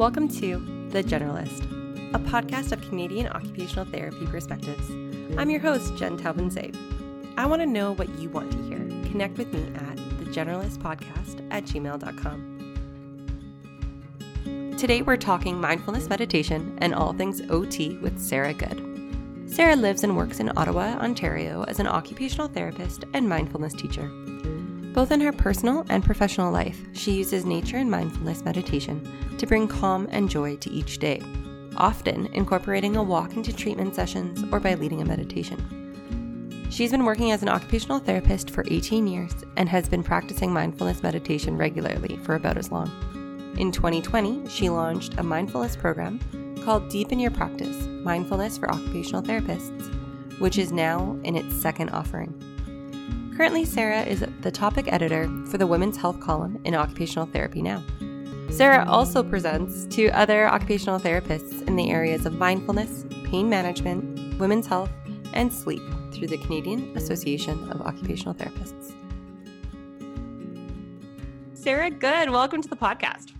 Welcome to The Jeneralist, a podcast of Canadian occupational therapy perspectives. I'm your host, Jen Taubensee. I want to know what you want to hear. Connect with me at thejeneralistpodcast at gmail.com. Today we're talking mindfulness meditation and all things OT with Sarah Good. Sarah lives and works in Ottawa, Ontario as an occupational therapist and mindfulness teacher. Both in her personal and professional life, she uses nature and mindfulness meditation to bring calm and joy to each day, often incorporating a walk into treatment sessions or by leading a meditation. She's been working as an occupational therapist for 18 years and has been practicing mindfulness meditation regularly for about as long. In 2020, she launched a mindfulness program called Deepen Your Practice Mindfulness for Occupational Therapists, which is now in its second offering. Currently, Sarah is the topic editor for the Women's Health column in Occupational Therapy Now. Sarah also presents to other occupational therapists in the areas of mindfulness, pain management, women's health, and sleep through the Canadian Association of Occupational Therapists. Sarah Good. Welcome to the podcast.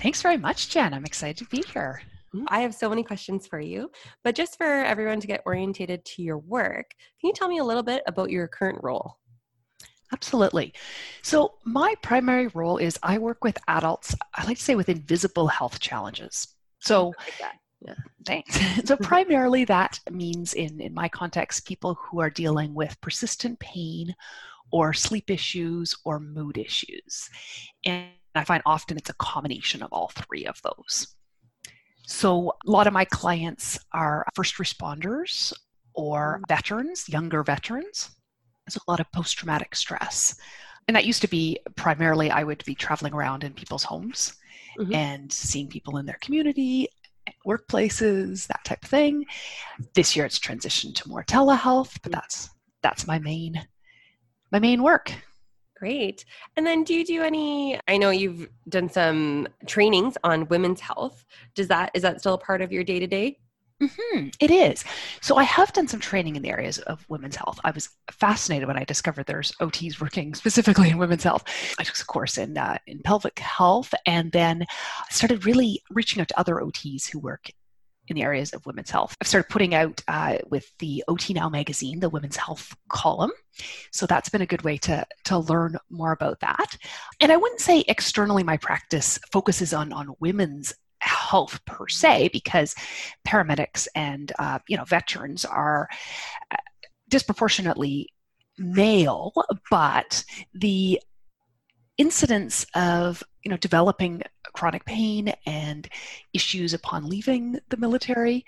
Thanks very much, Jen. I'm excited to be here. Mm-hmm. I have so many questions for you, but just for everyone to get orientated to your work, can you tell me a little bit about your current role? Absolutely. So, my primary role is I work with adults, I like to say with invisible health challenges. So, like yeah. thanks. so, primarily that means in, in my context, people who are dealing with persistent pain or sleep issues or mood issues. And I find often it's a combination of all three of those. So, a lot of my clients are first responders or mm. veterans, younger veterans there's a lot of post traumatic stress. And that used to be primarily I would be traveling around in people's homes mm-hmm. and seeing people in their community, workplaces, that type of thing. This year it's transitioned to more telehealth, but that's that's my main my main work. Great. And then do you do any I know you've done some trainings on women's health. Does that is that still a part of your day-to-day? Mm-hmm, it is. So I have done some training in the areas of women's health. I was fascinated when I discovered there's OTs working specifically in women's health. I took a course in uh, in pelvic health, and then started really reaching out to other OTs who work in the areas of women's health. I've started putting out uh, with the OT Now magazine, the women's health column. So that's been a good way to, to learn more about that. And I wouldn't say externally my practice focuses on, on women's health per se because paramedics and uh, you know veterans are uh, disproportionately male but the incidence of you know developing chronic pain and issues upon leaving the military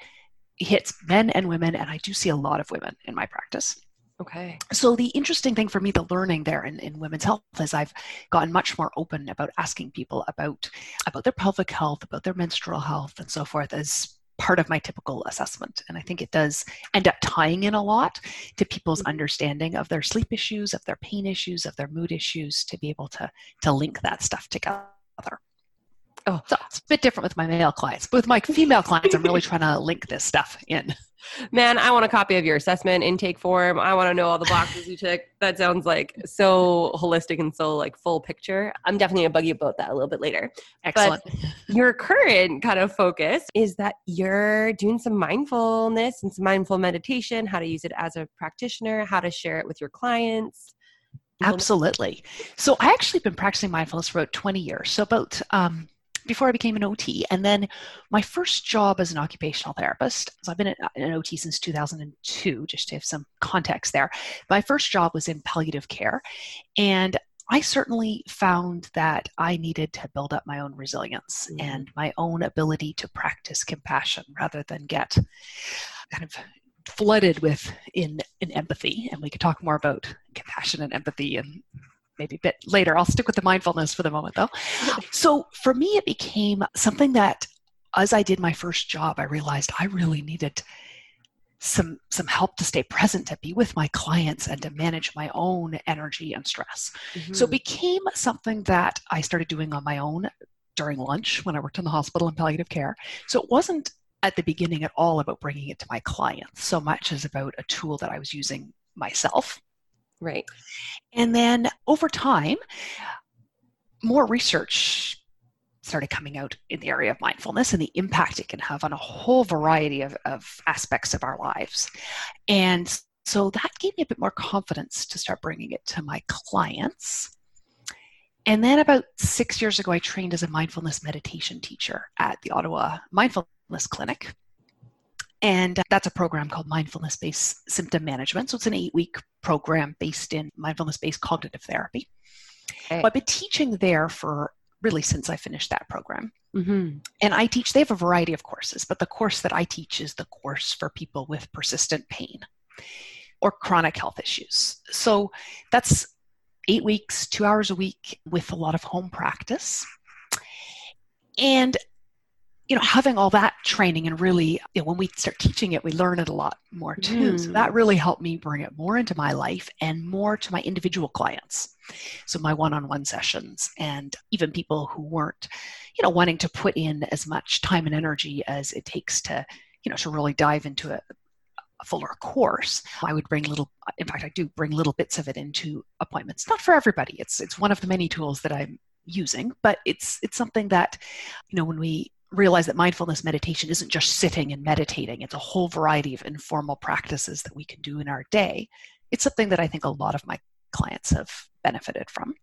hits men and women and i do see a lot of women in my practice Okay. So the interesting thing for me, the learning there in, in women's health, is I've gotten much more open about asking people about about their pelvic health, about their menstrual health, and so forth as part of my typical assessment. And I think it does end up tying in a lot to people's mm-hmm. understanding of their sleep issues, of their pain issues, of their mood issues, to be able to to link that stuff together. Oh, so it's a bit different with my male clients. But with my female clients, I'm really trying to link this stuff in. Man, I want a copy of your assessment intake form. I want to know all the boxes you tick. That sounds like so holistic and so like full picture. I'm definitely gonna bug you about that a little bit later. Excellent. But your current kind of focus is that you're doing some mindfulness and some mindful meditation, how to use it as a practitioner, how to share it with your clients. Absolutely. So I actually been practicing mindfulness for about 20 years. So about um, before I became an OT. And then my first job as an occupational therapist, so I've been an OT since 2002, just to have some context there. My first job was in palliative care. And I certainly found that I needed to build up my own resilience mm-hmm. and my own ability to practice compassion rather than get kind of flooded with in, in empathy and we could talk more about compassion and empathy and maybe a bit later. I'll stick with the mindfulness for the moment though. So for me, it became something that as I did my first job, I realized I really needed some some help to stay present to be with my clients and to manage my own energy and stress mm-hmm. so it mm-hmm. became something that i started doing on my own during lunch when i worked in the hospital in palliative care so it wasn't at the beginning at all about bringing it to my clients so much as about a tool that i was using myself Right. And then over time, more research started coming out in the area of mindfulness and the impact it can have on a whole variety of, of aspects of our lives. And so that gave me a bit more confidence to start bringing it to my clients. And then about six years ago, I trained as a mindfulness meditation teacher at the Ottawa Mindfulness Clinic. And that's a program called Mindfulness Based Symptom Management. So it's an eight week program based in mindfulness based cognitive therapy. Okay. Well, I've been teaching there for really since I finished that program. Mm-hmm. And I teach, they have a variety of courses, but the course that I teach is the course for people with persistent pain or chronic health issues. So that's eight weeks, two hours a week with a lot of home practice. And you know, having all that training and really, you know, when we start teaching it, we learn it a lot more too. Mm. So that really helped me bring it more into my life and more to my individual clients. So my one-on-one sessions and even people who weren't, you know, wanting to put in as much time and energy as it takes to, you know, to really dive into a, a fuller course. I would bring little, in fact, I do bring little bits of it into appointments. Not for everybody. It's it's one of the many tools that I'm using, but it's it's something that, you know, when we realize that mindfulness meditation isn't just sitting and meditating, it's a whole variety of informal practices that we can do in our day. It's something that I think a lot of my clients have benefited from.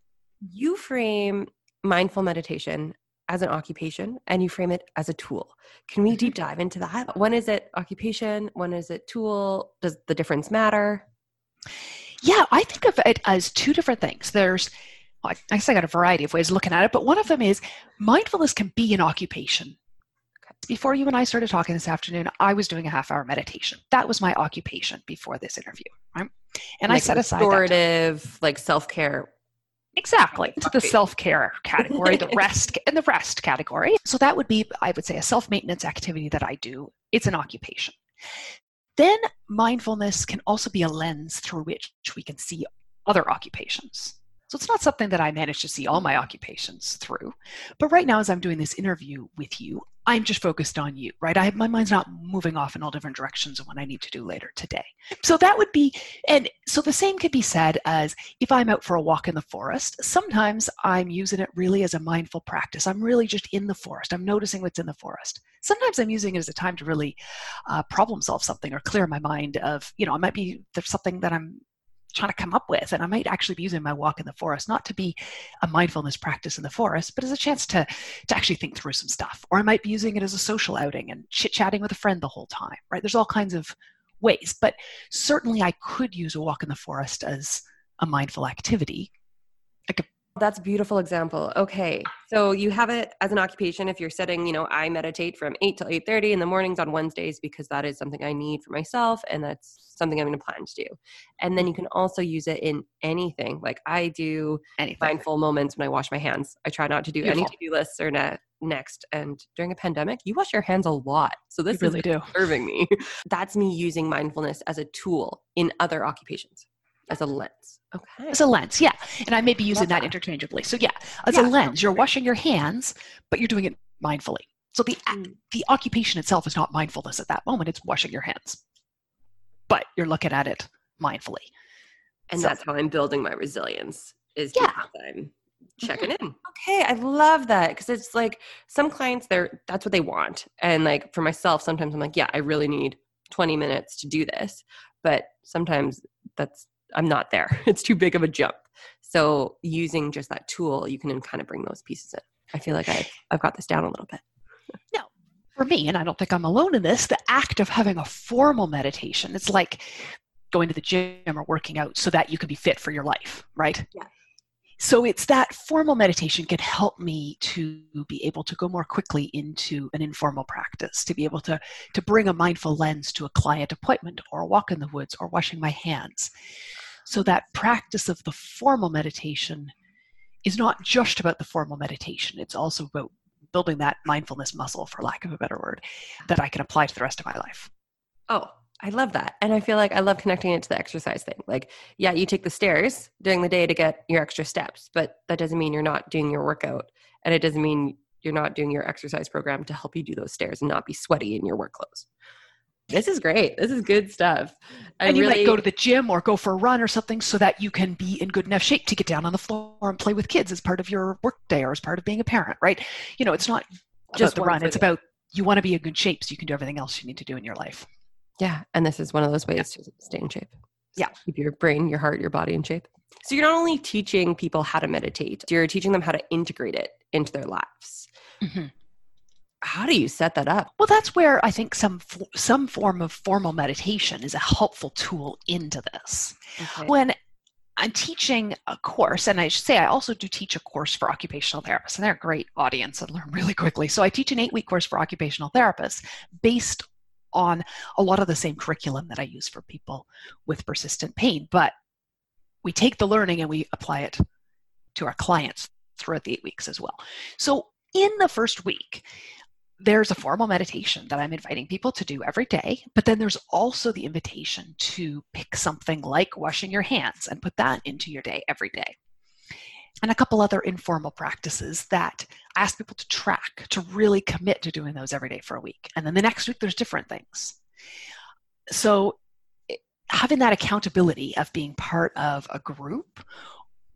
You frame mindful meditation as an occupation and you frame it as a tool. Can we deep mm-hmm. dive into that? When is it occupation? When is it tool? Does the difference matter? Yeah, I think of it as two different things. There's I guess I got a variety of ways of looking at it, but one of them is mindfulness can be an occupation. Before you and I started talking this afternoon, I was doing a half hour meditation. That was my occupation before this interview, right? And like I set aside restorative, like self care. Exactly. It's the self care category, the rest and the rest category. So that would be, I would say, a self maintenance activity that I do. It's an occupation. Then mindfulness can also be a lens through which we can see other occupations. So it's not something that I manage to see all my occupations through. But right now, as I'm doing this interview with you, I'm just focused on you, right? I my mind's not moving off in all different directions of what I need to do later today. So that would be, and so the same could be said as if I'm out for a walk in the forest, sometimes I'm using it really as a mindful practice. I'm really just in the forest. I'm noticing what's in the forest. Sometimes I'm using it as a time to really uh, problem solve something or clear my mind of, you know, I might be, there's something that I'm trying to come up with. And I might actually be using my walk in the forest not to be a mindfulness practice in the forest, but as a chance to, to actually think through some stuff. Or I might be using it as a social outing and chit chatting with a friend the whole time, right? There's all kinds of ways. But certainly I could use a walk in the forest as a mindful activity. That's a beautiful example. Okay. So you have it as an occupation if you're setting, you know, I meditate from 8 till 8:30 in the mornings on Wednesdays because that is something I need for myself and that's something I'm going to plan to do. And then you can also use it in anything. Like I do anything. mindful moments when I wash my hands. I try not to do Beautiful. any to-do lists or ne- next. And during a pandemic, you wash your hands a lot. So this you really is serving me. That's me using mindfulness as a tool in other occupations as a lens. Okay. As a lens, yeah. And I may be using that. that. interchangeably. So yeah, as yeah, a lens, you're washing your hands, but you're doing it mindfully. So the mm. the occupation itself is not mindfulness at that moment, it's washing your hands. But you're looking at it mindfully. And so, that's how I'm building my resilience is yeah. I'm checking mm-hmm. in. Okay, I love that because it's like some clients they're that's what they want. And like for myself sometimes I'm like, yeah, I really need 20 minutes to do this. But sometimes that's I'm not there. It's too big of a jump. So using just that tool, you can kind of bring those pieces in. I feel like I've, I've got this down a little bit. No, for me, and I don't think I'm alone in this, the act of having a formal meditation, it's like going to the gym or working out so that you can be fit for your life, right? Yeah. So it's that formal meditation can help me to be able to go more quickly into an informal practice, to be able to, to bring a mindful lens to a client appointment or a walk in the woods or washing my hands. So that practice of the formal meditation is not just about the formal meditation, it's also about building that mindfulness muscle, for lack of a better word, that I can apply to the rest of my life. Oh, I love that. And I feel like I love connecting it to the exercise thing. Like, yeah, you take the stairs during the day to get your extra steps, but that doesn't mean you're not doing your workout. And it doesn't mean you're not doing your exercise program to help you do those stairs and not be sweaty in your work clothes. This is great. This is good stuff. I and you really... might go to the gym or go for a run or something so that you can be in good enough shape to get down on the floor and play with kids as part of your workday or as part of being a parent, right? You know, it's not just the run. It's about you want to be in good shape so you can do everything else you need to do in your life. Yeah. And this is one of those ways yeah. to stay in shape. Yeah. Keep your brain, your heart, your body in shape. So you're not only teaching people how to meditate, you're teaching them how to integrate it into their lives. Mm-hmm. How do you set that up? Well, that's where I think some some form of formal meditation is a helpful tool into this. Okay. When I'm teaching a course, and I should say I also do teach a course for occupational therapists, and they're a great audience and learn really quickly. So I teach an eight week course for occupational therapists based on a lot of the same curriculum that I use for people with persistent pain. But we take the learning and we apply it to our clients throughout the eight weeks as well. So in the first week, there's a formal meditation that I'm inviting people to do every day, but then there's also the invitation to pick something like washing your hands and put that into your day every day and a couple other informal practices that I ask people to track, to really commit to doing those every day for a week. And then the next week, there's different things. So, eh, having that accountability of being part of a group,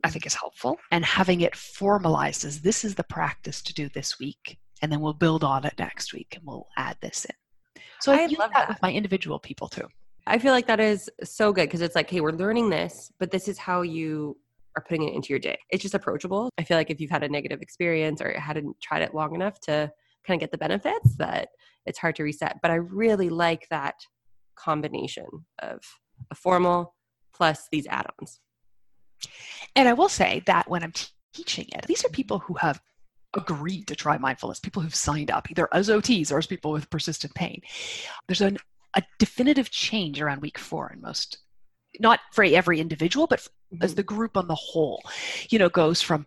I think is helpful, and having it formalized as this is the practice to do this week, and then we'll build on it next week and we'll add this in. So I, I love that, that with my individual people too. I feel like that is so good because it's like, hey, we're learning this, but this is how you are putting it into your day. It's just approachable. I feel like if you've had a negative experience or hadn't tried it long enough to kind of get the benefits, that it's hard to reset. But I really like that combination of a formal plus these add ons. And I will say that when I'm t- teaching it, these are people who have agreed to try mindfulness, people who've signed up, either as OTs or as people with persistent pain. There's an, a definitive change around week four in most not for every individual, but as mm-hmm. the group on the whole, you know, goes from,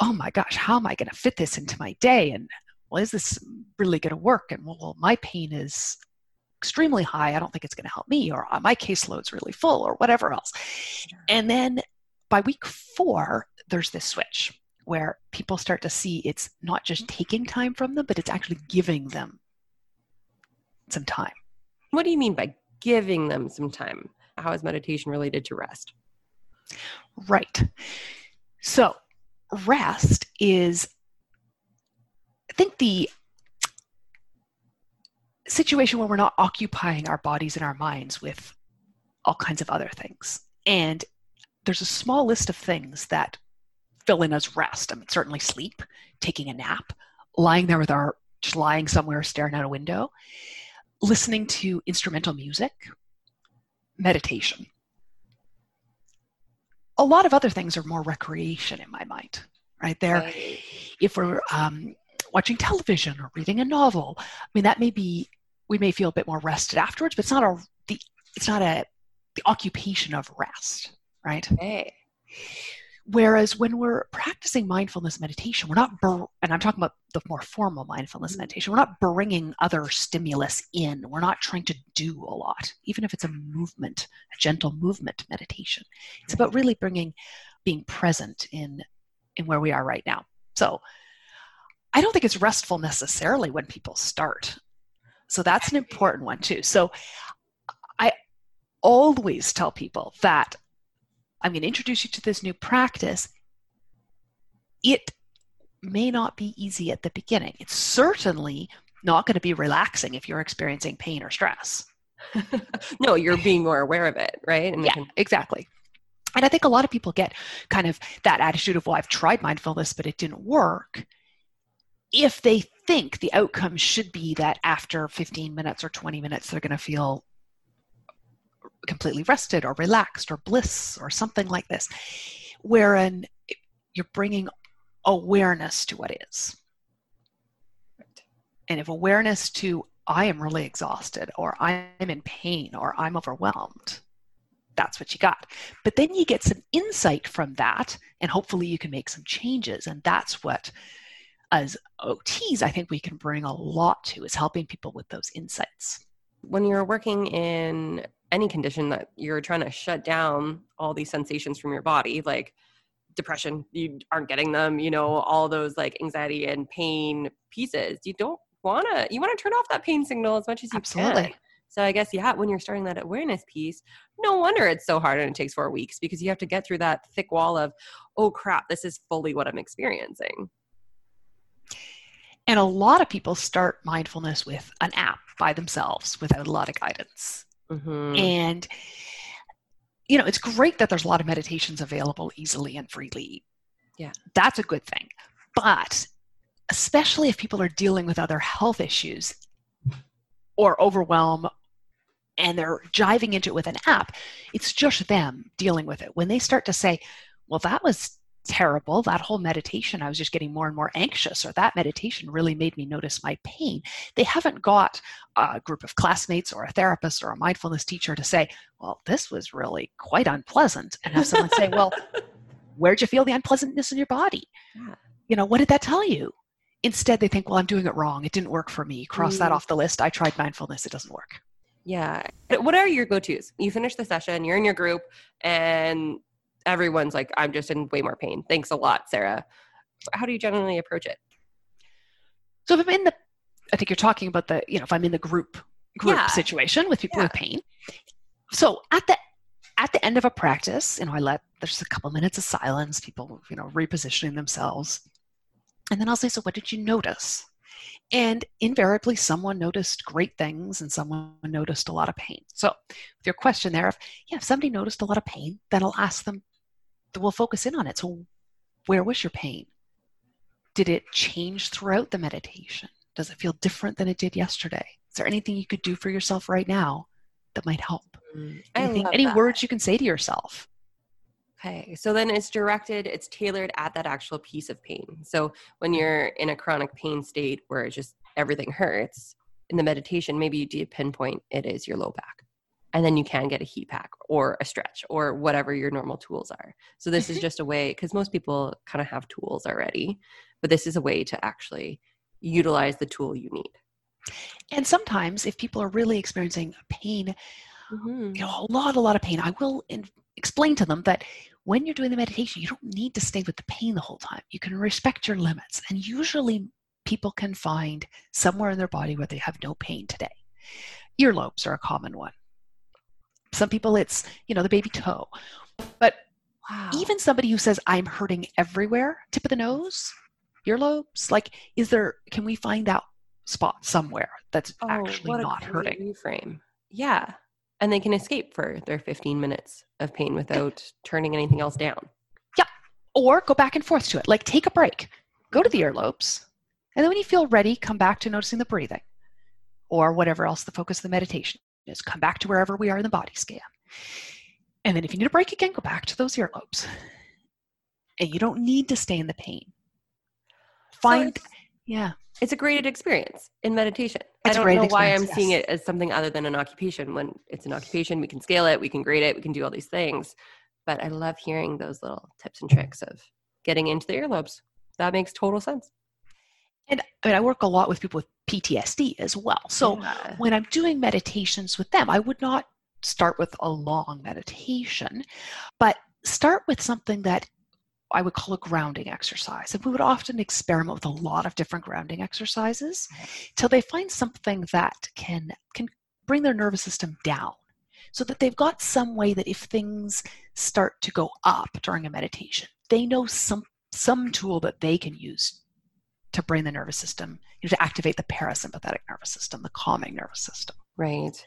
oh my gosh, how am I going to fit this into my day? And well, is this really going to work? And well, well, my pain is extremely high. I don't think it's going to help me, or uh, my caseload's really full, or whatever else. And then by week four, there's this switch where people start to see it's not just taking time from them, but it's actually giving them some time. What do you mean by giving them some time? how is meditation related to rest? Right. So, rest is, I think, the situation where we're not occupying our bodies and our minds with all kinds of other things. And there's a small list of things that fill in as rest. I mean, certainly sleep, taking a nap, lying there with our, just lying somewhere staring out a window, listening to instrumental music, meditation. A lot of other things are more recreation in my mind, right? There, right. if we're um, watching television or reading a novel, I mean, that may be, we may feel a bit more rested afterwards, but it's not a, the, it's not a, the occupation of rest, right? Okay. Whereas when we're practicing mindfulness meditation, we're not, bur- and I'm talking about the more formal mindfulness mm-hmm. meditation, we're not bringing other stimulus in. We're not trying to do a lot, even if it's a movement, a gentle movement meditation. It's about really bringing, being present in, in where we are right now. So I don't think it's restful necessarily when people start. So that's an important one too. So I always tell people that I'm going to introduce you to this new practice. It may not be easy at the beginning. It's certainly not going to be relaxing if you're experiencing pain or stress. no, you're being more aware of it, right? And yeah, can- exactly. And I think a lot of people get kind of that attitude of, well, I've tried mindfulness, but it didn't work. If they think the outcome should be that after 15 minutes or 20 minutes, they're going to feel completely rested or relaxed or bliss or something like this, wherein you're bringing awareness to what is. And if awareness to, I am really exhausted, or I'm in pain, or I'm overwhelmed, that's what you got. But then you get some insight from that, and hopefully you can make some changes. And that's what, as OTs, I think we can bring a lot to, is helping people with those insights. When you're working in any condition that you're trying to shut down all these sensations from your body like depression you aren't getting them you know all those like anxiety and pain pieces you don't want to you want to turn off that pain signal as much as you Absolutely. can So I guess, yeah, when you're starting that awareness piece, no wonder it's so hard and it takes four weeks because you have to get through that thick wall of, oh crap, this is fully what I'm experiencing. And a lot of people start mindfulness with an app by themselves without a lot of guidance. Mm-hmm. And, you know, it's great that there's a lot of meditations available easily and freely. Yeah. That's a good thing. But especially if people are dealing with other health issues or overwhelm and they're jiving into it with an app, it's just them dealing with it. When they start to say, well, that was terrible, that whole meditation, I was just getting more and more anxious, or that meditation really made me notice my pain, they haven't got a group of classmates or a therapist or a mindfulness teacher to say, well, this was really quite unpleasant. And have someone say, well, where'd you feel the unpleasantness in your body? Yeah. You know, what did that tell you? Instead, they think, well, I'm doing it wrong. It didn't work for me. Cross mm. that off the list. I tried mindfulness. It doesn't work. Yeah. What are your go tos? You finish the session, you're in your group, and everyone's like, I'm just in way more pain. Thanks a lot, Sarah. How do you generally approach it? So if I'm in the, I think you're talking about the, you know, if I'm in the group group yeah. situation with people yeah. with pain. So at the at the end of a practice, you know, I let there's a couple minutes of silence, people, you know, repositioning themselves. And then I'll say, so what did you notice? And invariably, someone noticed great things and someone noticed a lot of pain. So, with your question there, if, yeah, if somebody noticed a lot of pain, then I'll ask them, we'll focus in on it. So, where was your pain? Did it change throughout the meditation? Does it feel different than it did yesterday? Is there anything you could do for yourself right now that might help? Mm, Anything, any that. words you can say to yourself? Okay, so then it's directed, it's tailored at that actual piece of pain. So when you're in a chronic pain state where it's just everything hurts, in the meditation, maybe you do pinpoint it is your low back. And then you can get a heat pack or a stretch or whatever your normal tools are. So this is just a way, because most people kind of have tools already, but this is a way to actually utilize the tool you need. And sometimes if people are really experiencing pain, mm-hmm. you know, a lot, a lot of pain, I will in- explain to them that when you're doing the meditation, you don't need to stay with the pain the whole time. You can respect your limits. And usually people can find somewhere in their body where they have no pain today. Earlobes are a common one. Some people it's, you know, the baby toe. But wow. even somebody who says, I'm hurting everywhere, tip of the nose, earlobes, like, is there, can we find that spot somewhere that's oh, actually not hurting? Reframe. Yeah and they can escape for their 15 minutes of pain without turning anything else down. Yeah. Or go back and forth to it. Like take a break, go to the earlobes, and then when you feel ready, come back to noticing the breathing or whatever else the focus of the meditation is. Come back to wherever we are in the body scan. And then if you need a break again, go back to those earlobes. And you don't need to stay in the pain. Find, so yeah it's a graded experience in meditation. It's I don't know why I'm yes. seeing it as something other than an occupation. When it's an occupation, we can scale it, we can grade it, we can do all these things. But I love hearing those little tips and tricks of getting into the earlobes. That makes total sense. And I, mean, I work a lot with people with PTSD as well. So yeah. when I'm doing meditations with them, I would not start with a long meditation, but start with something that I would call a grounding exercise. And we would often experiment with a lot of different grounding exercises mm-hmm. till they find something that can can bring their nervous system down so that they've got some way that if things start to go up during a meditation, they know some some tool that they can use to bring the nervous system, you know, to activate the parasympathetic nervous system, the calming nervous system. Right.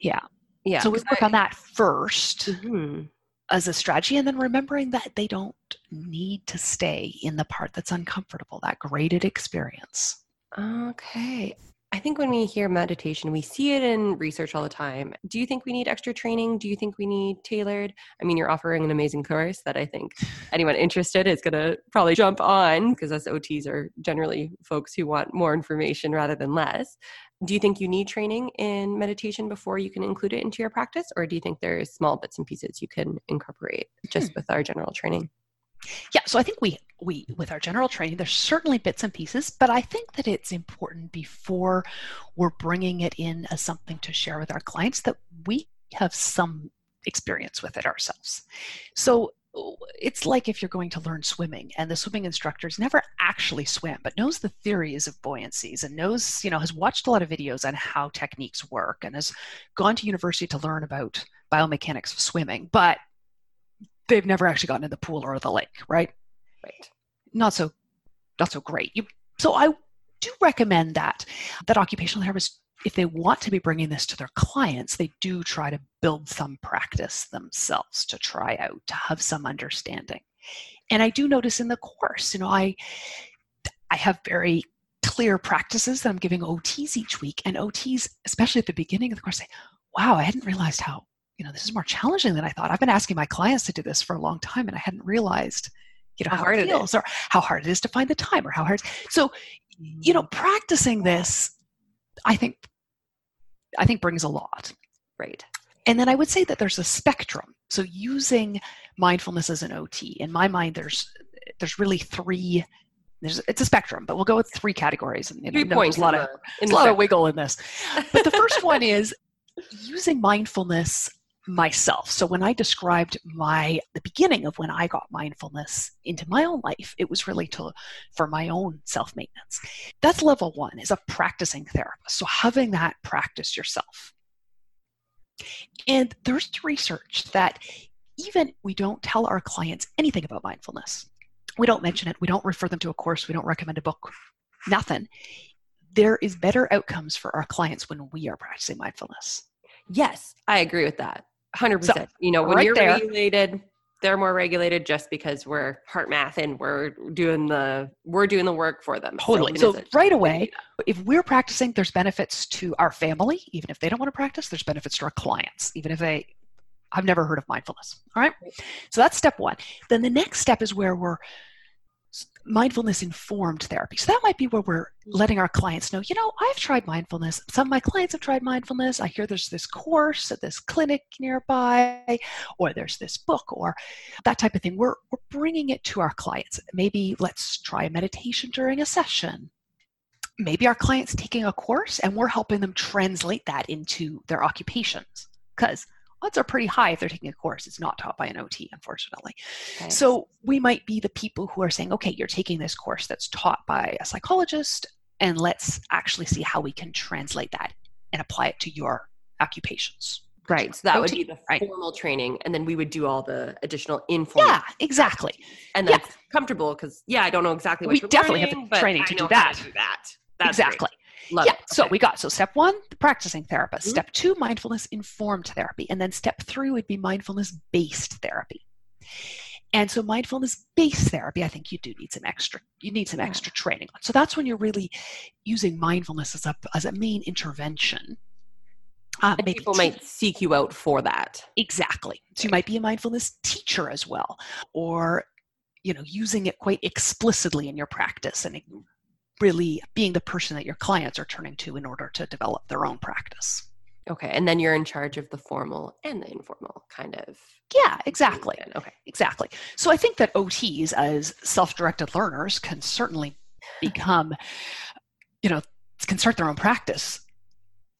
Yeah. Yeah. So we work I, on that 1st mm-hmm as a strategy and then remembering that they don't need to stay in the part that's uncomfortable that graded experience okay i think when we hear meditation we see it in research all the time. Do you think we need extra training? Do you think we need tailored? I mean you're offering an amazing course that i think anyone interested is going to probably jump on because us ots are generally folks who want more information rather than less. Do you think you need training in meditation before you can include it into your practice or do you think there's small bits and pieces you can incorporate just hmm. with our general training yeah so i think we we with our general training there's certainly bits and pieces but i think that it's important before we're bringing it in as something to share with our clients that we have some experience with it ourselves. So it's like if you're going to learn swimming and the swimming instructor's never actually swam but knows the theories of buoyancies and knows you know has watched a lot of videos on how techniques work and has gone to university to learn about biomechanics of swimming but they've never actually gotten in the pool or the lake right Right. not so not so great you so i do recommend that that occupational therapists if they want to be bringing this to their clients, they do try to build some practice themselves to try out, to have some understanding. And I do notice in the course, you know, I I have very clear practices that I'm giving OTs each week, and OTs, especially at the beginning of the course, say, "Wow, I hadn't realized how you know this is more challenging than I thought. I've been asking my clients to do this for a long time, and I hadn't realized." You know how, how hard it feels, or how hard it is to find the time, or how hard. So, you know, practicing this, I think I think brings a lot. Right. And then I would say that there's a spectrum. So using mindfulness as an OT, in my mind, there's there's really three. There's, it's a spectrum, but we'll go with three categories. And you know, three points. There's a lot of a lot of wiggle in this. But the first one is using mindfulness myself. So when I described my the beginning of when I got mindfulness into my own life, it was really to for my own self-maintenance. That's level 1 is a practicing therapist. So having that practice yourself. And there's research that even we don't tell our clients anything about mindfulness. We don't mention it, we don't refer them to a course, we don't recommend a book, nothing. There is better outcomes for our clients when we are practicing mindfulness. Yes, I agree with that. 100%. So, you know, when right you're there, regulated, they're more regulated just because we're heart math and we're doing the we're doing the work for them. Totally. So, so right away, if we're practicing, there's benefits to our family, even if they don't want to practice. There's benefits to our clients, even if they I've never heard of mindfulness. All right. So that's step one. Then the next step is where we're mindfulness informed therapy. So that might be where we're letting our clients know, you know, I've tried mindfulness. Some of my clients have tried mindfulness. I hear there's this course at this clinic nearby, or there's this book, or that type of thing. We're, we're bringing it to our clients. Maybe let's try a meditation during a session. Maybe our client's taking a course and we're helping them translate that into their occupations. Because odds are pretty high if they're taking a course. It's not taught by an OT, unfortunately. Okay. So we might be the people who are saying, okay, you're taking this course that's taught by a psychologist, and let's actually see how we can translate that and apply it to your occupations. Right. So that OT, would be the formal training, and then we would do all the additional informal. Yeah, exactly. And that's yeah. comfortable because yeah, I don't know exactly what we definitely learning, have the training to do that. to do that. That's exactly. Great. Love yeah. Okay. So we got so step one, the practicing therapist. Mm-hmm. Step two, mindfulness informed therapy. And then step three would be mindfulness based therapy. And so mindfulness based therapy, I think you do need some extra, you need some extra training on. So that's when you're really using mindfulness as a as a main intervention. Uh, people might seek you out for that. Exactly. So you might be a mindfulness teacher as well, or you know, using it quite explicitly in your practice and really being the person that your clients are turning to in order to develop their own practice. Okay, and then you're in charge of the formal and the informal kind of. Yeah, exactly. Okay, exactly. So I think that OTs as self-directed learners can certainly become, you know, can start their own practice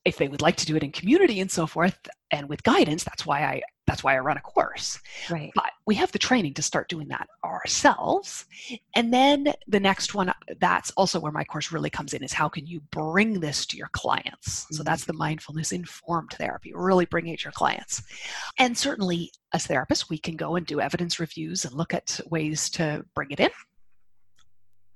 if they would like to do it in community and so forth and with guidance that's why i that's why i run a course right but we have the training to start doing that ourselves and then the next one that's also where my course really comes in is how can you bring this to your clients mm-hmm. so that's the mindfulness informed therapy really bringing it to your clients and certainly as therapists we can go and do evidence reviews and look at ways to bring it in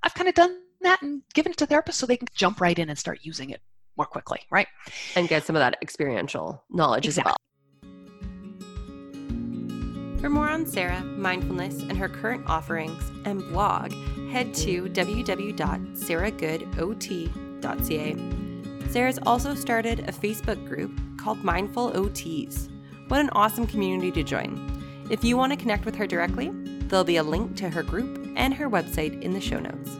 i've kind of done that and given it to therapists so they can jump right in and start using it more quickly, right? And get some of that experiential knowledge exactly. as well. For more on Sarah, mindfulness, and her current offerings and blog, head to www.sarahgoodot.ca. Sarah's also started a Facebook group called Mindful OTs. What an awesome community to join. If you want to connect with her directly, there'll be a link to her group and her website in the show notes.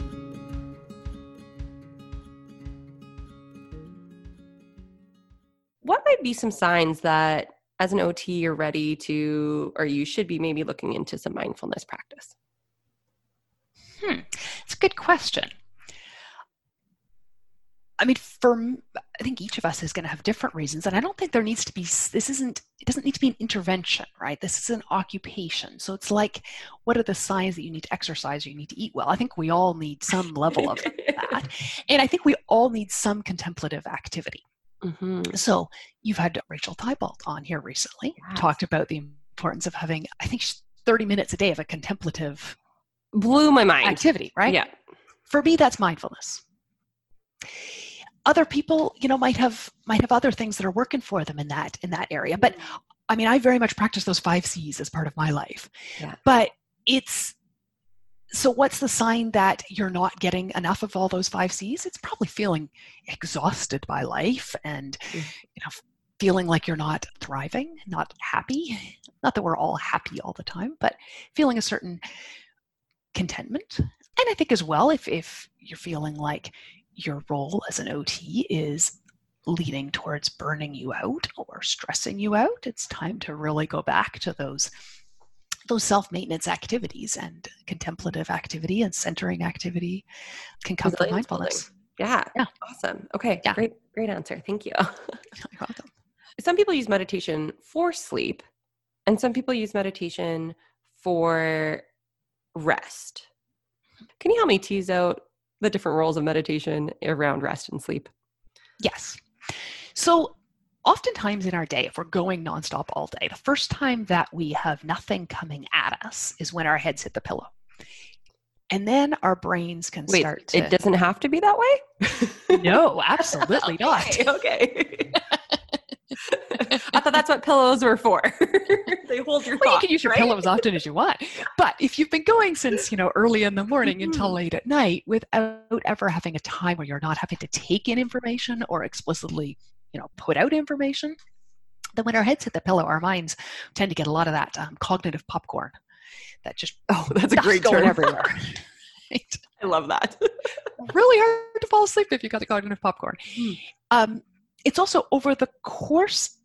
what might be some signs that as an OT you're ready to, or you should be maybe looking into some mindfulness practice? Hmm, it's a good question. I mean, for I think each of us is going to have different reasons, and I don't think there needs to be. This isn't. It doesn't need to be an intervention, right? This is an occupation. So it's like, what are the signs that you need to exercise or you need to eat well? I think we all need some level of that, and I think we all need some contemplative activity. Mm-hmm. So you've had Rachel Thibeault on here recently, yes. talked about the importance of having, I think, 30 minutes a day of a contemplative blew my mind activity, right? Yeah. For me, that's mindfulness other people you know might have might have other things that are working for them in that in that area but i mean i very much practice those five c's as part of my life yeah. but it's so what's the sign that you're not getting enough of all those five c's? It's probably feeling exhausted by life and mm. you know feeling like you're not thriving not happy. Not that we're all happy all the time but feeling a certain contentment. And i think as well if if you're feeling like your role as an OT is leading towards burning you out or stressing you out, it's time to really go back to those those self-maintenance activities and contemplative activity and centering activity can come from mindfulness. Yeah. Yeah. Awesome. Okay. Yeah. Great, great answer. Thank you. You're welcome. Some people use meditation for sleep, and some people use meditation for rest. Can you help me tease out the different roles of meditation around rest and sleep? Yes. So, oftentimes in our day, if we're going nonstop all day, the first time that we have nothing coming at us is when our heads hit the pillow. And then our brains can Wait, start to. It doesn't have to be that way? no, absolutely not. okay. I thought that's what pillows were for. they hold your well, thoughts, you can use your right? pillow as often as you want. But if you've been going since, you know, early in the morning mm-hmm. until late at night without ever having a time where you're not having to take in information or explicitly, you know, put out information, then when our heads hit the pillow, our minds tend to get a lot of that um, cognitive popcorn that just oh, that's a great going term. everywhere. right? I love that. really hard to fall asleep if you got the cognitive popcorn. Mm. Um, it's also over the course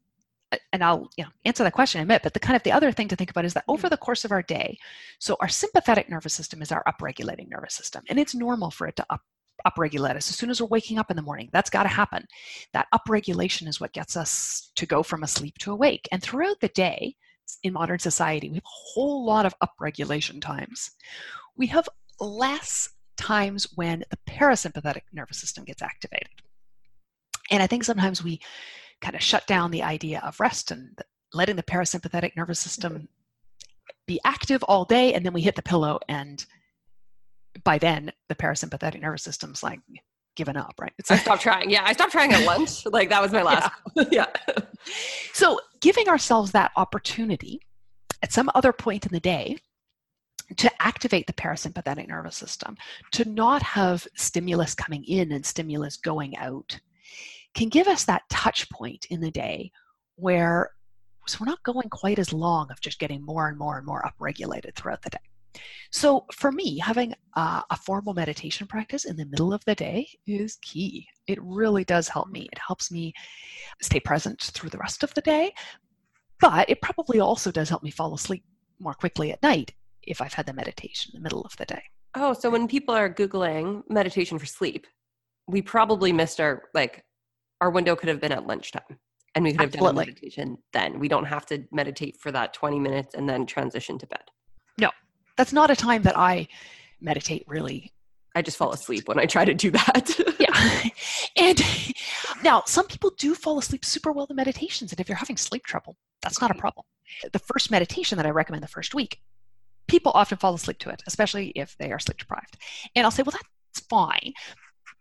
and I'll you know answer that question in a minute, but the kind of the other thing to think about is that over the course of our day, so our sympathetic nervous system is our upregulating nervous system, and it's normal for it to up upregulate us as soon as we're waking up in the morning. That's got to mm-hmm. happen. That upregulation is what gets us to go from asleep to awake. And throughout the day, in modern society, we have a whole lot of upregulation times. We have less times when the parasympathetic nervous system gets activated. And I think sometimes we kind of shut down the idea of rest and letting the parasympathetic nervous mm-hmm. system be active all day, and then we hit the pillow, and by then the parasympathetic nervous system's like given up, right? It's I stopped trying. Yeah, I stopped trying at lunch. like that was my last. Yeah. yeah. So giving ourselves that opportunity at some other point in the day to activate the parasympathetic nervous system, to not have stimulus coming in and stimulus going out, can give us that touch point in the day where so we're not going quite as long of just getting more and more and more upregulated throughout the day. So for me, having a, a, formal meditation practice in the middle of the day is key. It really does help me. It helps me stay present through the rest of the day, but it probably also does help me fall asleep more quickly at night if I've had the meditation in the middle of the day. Oh, so when people are googling meditation for sleep, we probably missed our like our window could have been at lunchtime and we could have Absolutely. done a meditation then. We don't have to meditate for that 20 minutes and then transition to bed. No, that's not a time that I meditate really. I just fall asleep when I try to do that. yeah. And now some people do fall asleep super well in meditations. And if you're having sleep trouble, that's not a mm-hmm. problem. The first meditation that I recommend the first week, people often fall asleep to it, especially if they are sleep deprived. And I'll say, well, that's fine.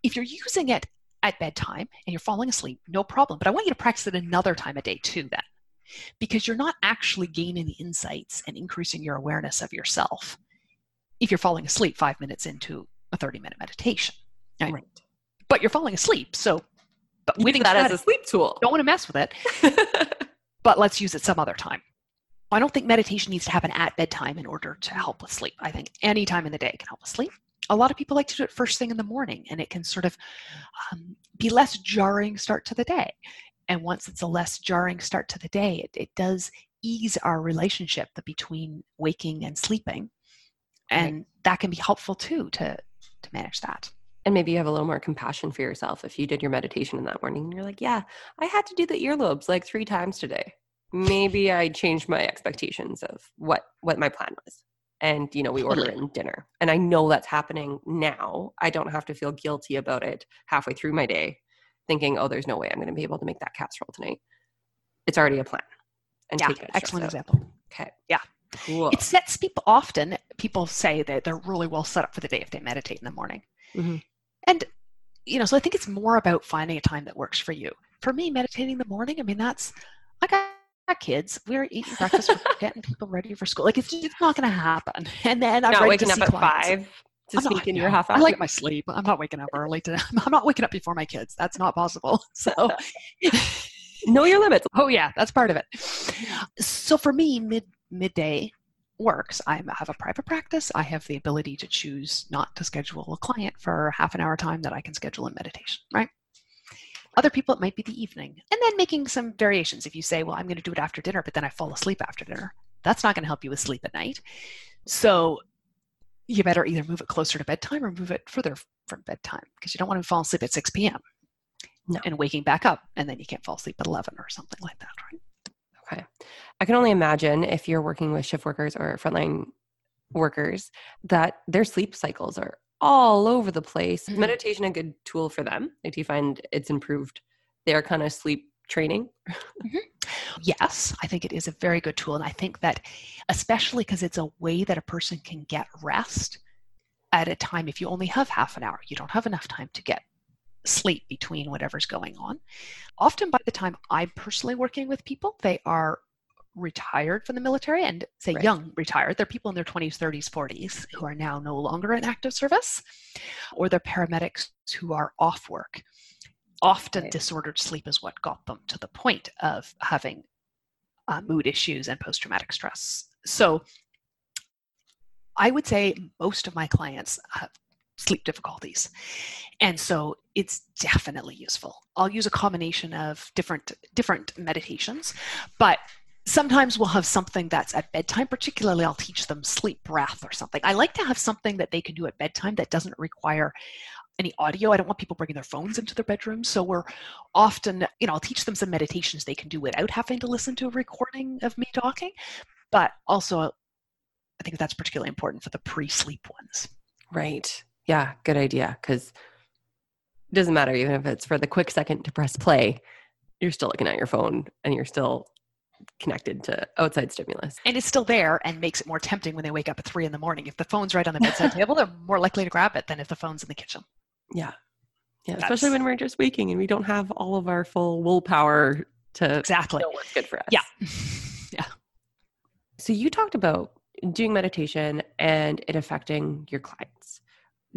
If you're using it at bedtime and you're falling asleep, no problem. But I want you to practice it another time a day too, then, because you're not actually gaining the insights and increasing your awareness of yourself if you're falling asleep five minutes into a 30 minute meditation. Right? right. But you're falling asleep. So, but we think that as a sleep tool. Don't want to mess with it. but let's use it some other time. I don't think meditation needs to happen at bedtime in order to help with sleep. I think any time in the day can help with sleep a lot of people like to do it first thing in the morning and it can sort of um, be less jarring start to the day and once it's a less jarring start to the day it, it does ease our relationship between waking and sleeping and right. that can be helpful too to to manage that And maybe you have a little more compassion for yourself if you did your meditation in that morning and you're like, yeah, I had to do the earlobes like three times today. Maybe I changed my expectations of what what my plan was. And you know, we order in dinner. And I know that's happening now. I don't have to feel guilty about it halfway through my day, thinking, oh, there's no way I'm gonna be able to make that casserole tonight. It's already a plan. And yeah, excellent example. Okay. Yeah. Cool. It sets people often, people say that they're really well set up for the day if they meditate in the morning. Mm-hmm. And, you know, so I think it's more about finding a time that works for you. For me, meditating in the morning, I mean, that's, I got kids. We're eating breakfast, we're getting people ready for school. Like, it's just not going to happen. And then I'm not waking up at clients. five to I'm sneak not, in your half hour. I like my sleep. I'm not waking up early to, I'm not waking up before my kids. That's not possible. So, know your limits. Oh yeah, that's part of it. So for me, mid midday works. I have a private practice. I have the ability to choose not to schedule a client for half an hour time that I can schedule in meditation, right? Other people, it might be the evening. And then making some variations. If you say, well, I'm going to do it after dinner, but then I fall asleep after dinner, that's not going to help you with sleep at night. So you better either move it closer to bedtime or move it further from bedtime because you don't want to fall asleep at 6 p.m. No. and waking back up. And then you can't fall asleep at 11 or something like that, right? Okay. I can only imagine if you're working with shift workers or frontline workers that their sleep cycles are all over the place. Mm-hmm. Meditation a good tool for them? Do you find it's improved their kind of sleep training? Mm-hmm. Yes, I think it is a very good tool. And I think that, especially because it's a way that a person can get rest at a time, if you only have half an hour, you don't have enough time to get sleep between whatever's going on. Often, by the time I'm personally working with people, they are retired from the military and say right. young retired. They're people in their 20s, 30s, 40s who are now no longer in active service, or they're paramedics who are off work. Often, right. disordered sleep is what got them to the point of having uh, mood issues and post traumatic stress. So, I would say most of my clients have sleep difficulties. And so it's definitely useful. I'll use a combination of different different meditations, but sometimes we'll have something that's at bedtime particularly i'll teach them sleep breath or something i like to have something that they can do at bedtime that doesn't require any audio i don't want people bringing their phones into their bedrooms so we're often you know i'll teach them some meditations they can do without having to listen to a recording of me talking but also i think that's particularly important for the pre-sleep ones right yeah, good idea. Because it doesn't matter, even if it's for the quick second to press play, you're still looking at your phone and you're still connected to outside stimulus. And it's still there and makes it more tempting when they wake up at three in the morning. If the phone's right on the bedside table, they're more likely to grab it than if the phone's in the kitchen. Yeah. Yeah. That's, especially when we're just waking and we don't have all of our full willpower to exactly know what's good for us. Yeah. yeah. So you talked about doing meditation and it affecting your clients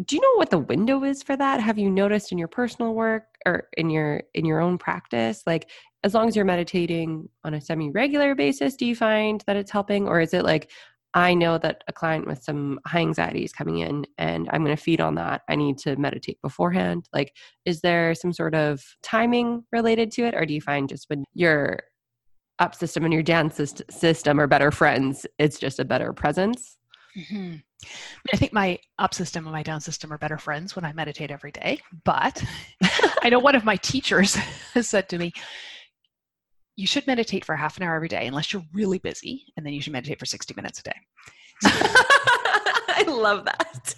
do you know what the window is for that have you noticed in your personal work or in your in your own practice like as long as you're meditating on a semi regular basis do you find that it's helping or is it like i know that a client with some high anxiety is coming in and i'm going to feed on that i need to meditate beforehand like is there some sort of timing related to it or do you find just when your up system and your down system are better friends it's just a better presence Mm-hmm. I think my up system and my down system are better friends when I meditate every day. But I know one of my teachers said to me, you should meditate for half an hour every day unless you're really busy, and then you should meditate for 60 minutes a day. I love that.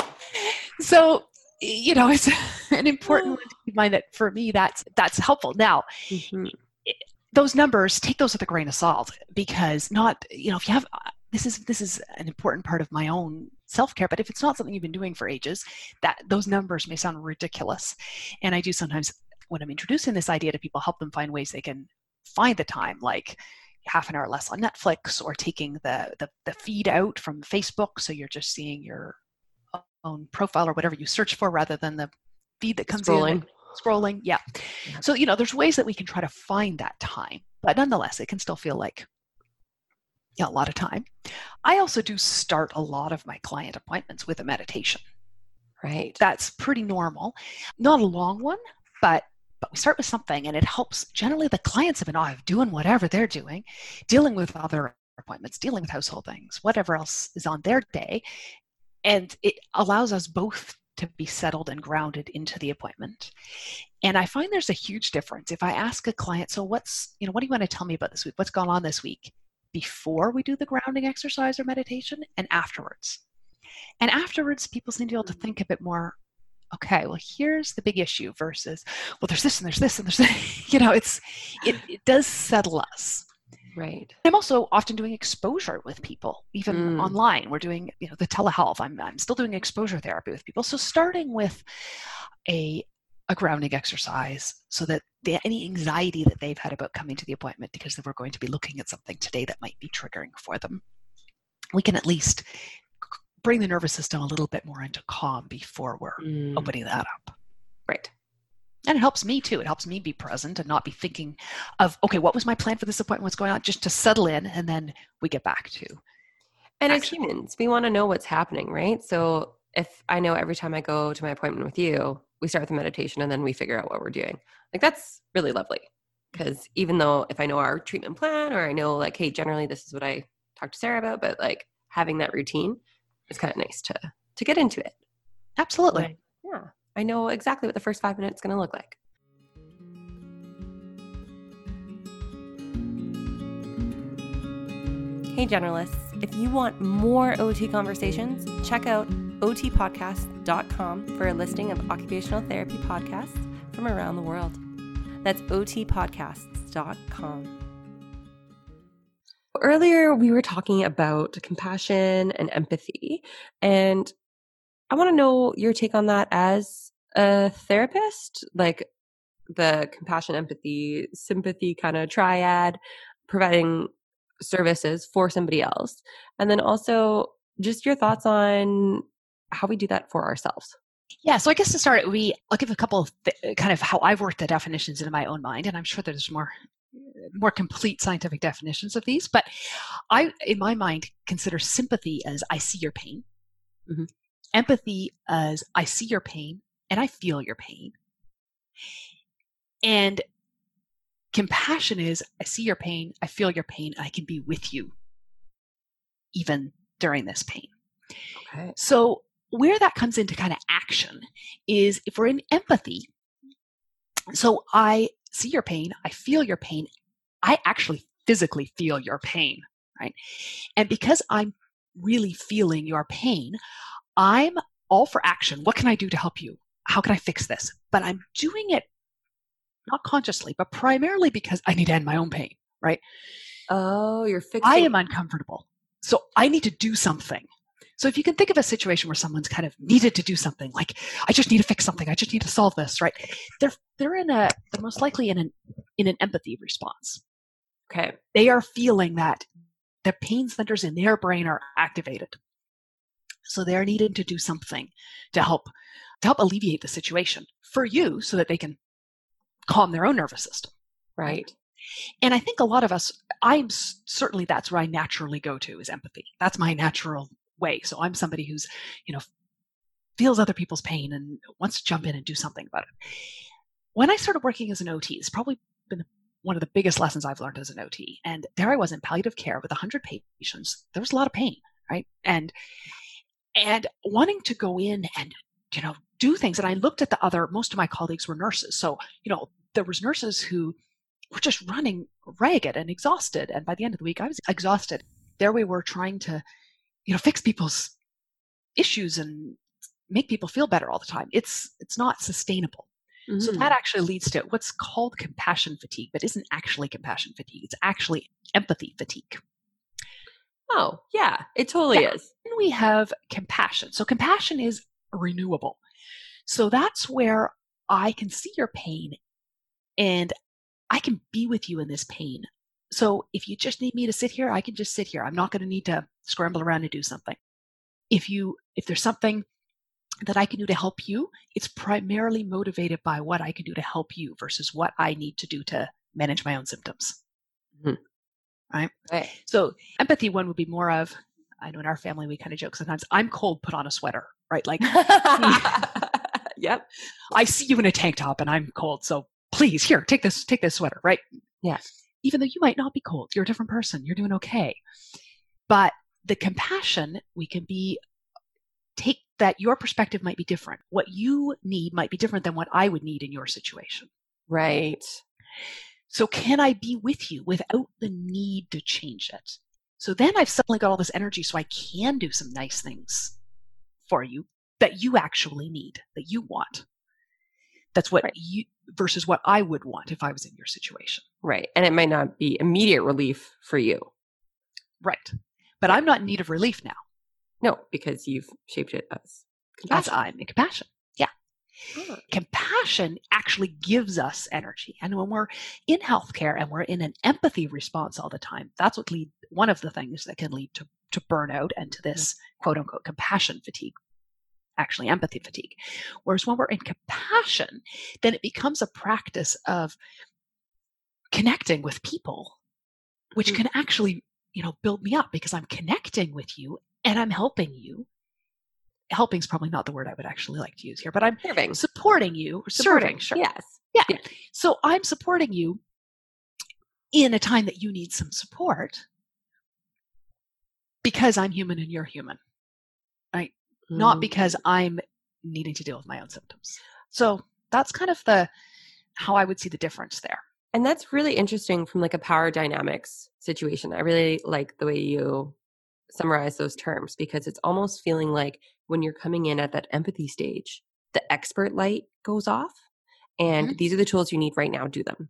so, you know, it's an important one to keep in mind that for me, that's that's helpful. Now, mm-hmm. those numbers, take those with a grain of salt because not, you know, if you have this is this is an important part of my own self-care but if it's not something you've been doing for ages that those numbers may sound ridiculous and i do sometimes when i'm introducing this idea to people help them find ways they can find the time like half an hour less on netflix or taking the the, the feed out from facebook so you're just seeing your own profile or whatever you search for rather than the feed that comes scrolling. in scrolling yeah so you know there's ways that we can try to find that time but nonetheless it can still feel like yeah, a lot of time. I also do start a lot of my client appointments with a meditation. Right. That's pretty normal. Not a long one, but but we start with something and it helps generally the clients have been of doing whatever they're doing, dealing with other appointments, dealing with household things, whatever else is on their day. And it allows us both to be settled and grounded into the appointment. And I find there's a huge difference. If I ask a client, so what's, you know, what do you want to tell me about this week? What's gone on this week? Before we do the grounding exercise or meditation and afterwards. And afterwards, people seem to be able to mm-hmm. think a bit more, okay, well, here's the big issue versus, well, there's this and there's this and there's that. you know, it's, it, it does settle us. Right. I'm also often doing exposure with people, even mm. online. We're doing, you know, the telehealth. I'm, I'm still doing exposure therapy with people. So starting with a a grounding exercise so that the, any anxiety that they've had about coming to the appointment because they were going to be looking at something today that might be triggering for them, we can at least bring the nervous system a little bit more into calm before we're mm. opening that up. Right. And it helps me too. It helps me be present and not be thinking of okay what was my plan for this appointment? What's going on? just to settle in and then we get back to and action. as humans we want to know what's happening right? So if i know every time i go to my appointment with you we start with the meditation and then we figure out what we're doing. Like that's really lovely. Because even though if i know our treatment plan or i know like hey generally this is what i talk to sarah about but like having that routine is kind of nice to to get into it absolutely yeah I know exactly what the first five minutes is going to look like. Hey, generalists, if you want more OT conversations, check out otpodcast.com for a listing of occupational therapy podcasts from around the world. That's otpodcasts.com. Earlier, we were talking about compassion and empathy, and I want to know your take on that as a therapist, like the compassion, empathy, sympathy kind of triad, providing services for somebody else. And then also just your thoughts on how we do that for ourselves. Yeah, so I guess to start, we I'll give a couple of th- kind of how I've worked the definitions in my own mind, and I'm sure there's more more complete scientific definitions of these. But I, in my mind, consider sympathy as I see your pain, mm-hmm. empathy as I see your pain, and I feel your pain. And compassion is I see your pain, I feel your pain, I can be with you even during this pain. Okay. So, where that comes into kind of action is if we're in empathy. So, I see your pain, I feel your pain, I actually physically feel your pain, right? And because I'm really feeling your pain, I'm all for action. What can I do to help you? how can I fix this? But I'm doing it not consciously, but primarily because I need to end my own pain, right? Oh, you're fixing. I am uncomfortable. So I need to do something. So if you can think of a situation where someone's kind of needed to do something, like I just need to fix something, I just need to solve this, right? They're they're in a they're most likely in an in an empathy response. Okay. They are feeling that the pain centers in their brain are activated. So they're needing to do something to help to help alleviate the situation for you so that they can calm their own nervous system. Right. And I think a lot of us, I'm certainly that's where I naturally go to is empathy. That's my natural way. So I'm somebody who's, you know, feels other people's pain and wants to jump in and do something about it. When I started working as an OT, it's probably been one of the biggest lessons I've learned as an OT. And there I was in palliative care with 100 patients. There was a lot of pain, right? And and wanting to go in and you know do things and i looked at the other most of my colleagues were nurses so you know there was nurses who were just running ragged and exhausted and by the end of the week i was exhausted there we were trying to you know fix people's issues and make people feel better all the time it's it's not sustainable mm-hmm. so that mm-hmm. actually leads to what's called compassion fatigue but isn't actually compassion fatigue it's actually empathy fatigue oh yeah it totally yeah. is And we have compassion so compassion is renewable. So that's where I can see your pain and I can be with you in this pain. So if you just need me to sit here, I can just sit here. I'm not going to need to scramble around and do something. If you if there's something that I can do to help you, it's primarily motivated by what I can do to help you versus what I need to do to manage my own symptoms. Mm-hmm. Right? right? So empathy one would be more of I know in our family we kind of joke sometimes, I'm cold, put on a sweater, right? Like, yep. I see you in a tank top and I'm cold. So please, here, take this, take this sweater, right? Yeah. Even though you might not be cold, you're a different person, you're doing okay. But the compassion, we can be, take that your perspective might be different. What you need might be different than what I would need in your situation. Right. So, can I be with you without the need to change it? So then I've suddenly got all this energy so I can do some nice things for you that you actually need, that you want. That's what right. you versus what I would want if I was in your situation. Right. And it might not be immediate relief for you. Right. But I'm not in need of relief now. No, because you've shaped it as compassion. As I'm in compassion. Yeah. Oh. Compassion actually gives us energy. And when we're in healthcare and we're in an empathy response all the time, that's what lead one of the things that can lead to, to burnout and to mm. this quote unquote compassion fatigue actually empathy fatigue. Whereas when we're in compassion, then it becomes a practice of connecting with people, which mm-hmm. can actually, you know, build me up because I'm connecting with you and I'm helping you. Helping is probably not the word I would actually like to use here, but I'm serving. supporting you. Supporting, serving, sure. Yes. Yeah. yeah. So I'm supporting you in a time that you need some support because I'm human and you're human. Right? mm. not because I'm needing to deal with my own symptoms. So that's kind of the how I would see the difference there. And that's really interesting from like a power dynamics situation. I really like the way you summarize those terms because it's almost feeling like when you're coming in at that empathy stage, the expert light goes off and mm-hmm. these are the tools you need right now, do them.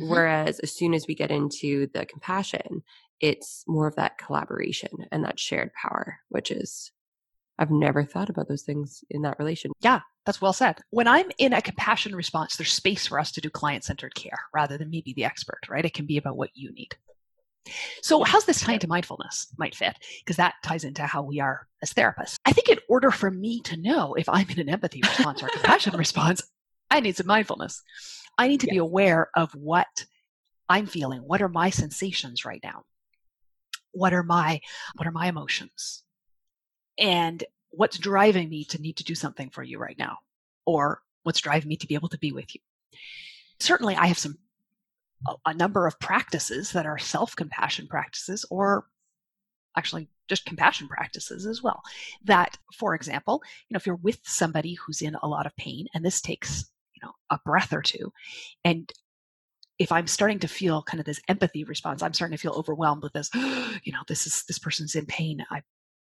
Mm-hmm. Whereas as soon as we get into the compassion, it's more of that collaboration and that shared power, which is I've never thought about those things in that relation. Yeah, that's well said. When I'm in a compassion response, there's space for us to do client centered care rather than me be the expert, right? It can be about what you need. So, how's this tie into mindfulness? Might fit because that ties into how we are as therapists. I think in order for me to know if I'm in an empathy response or a compassion response, I need some mindfulness. I need to yeah. be aware of what I'm feeling. What are my sensations right now? What are my what are my emotions? And what's driving me to need to do something for you right now or what's driving me to be able to be with you? Certainly i have some a number of practices that are self-compassion practices or actually just compassion practices as well. That for example you know if you're with somebody who's in a lot of pain and this takes you know a breath or two and if i'm starting to feel kind of this empathy response i'm starting to feel overwhelmed with this you know this is this person's in pain i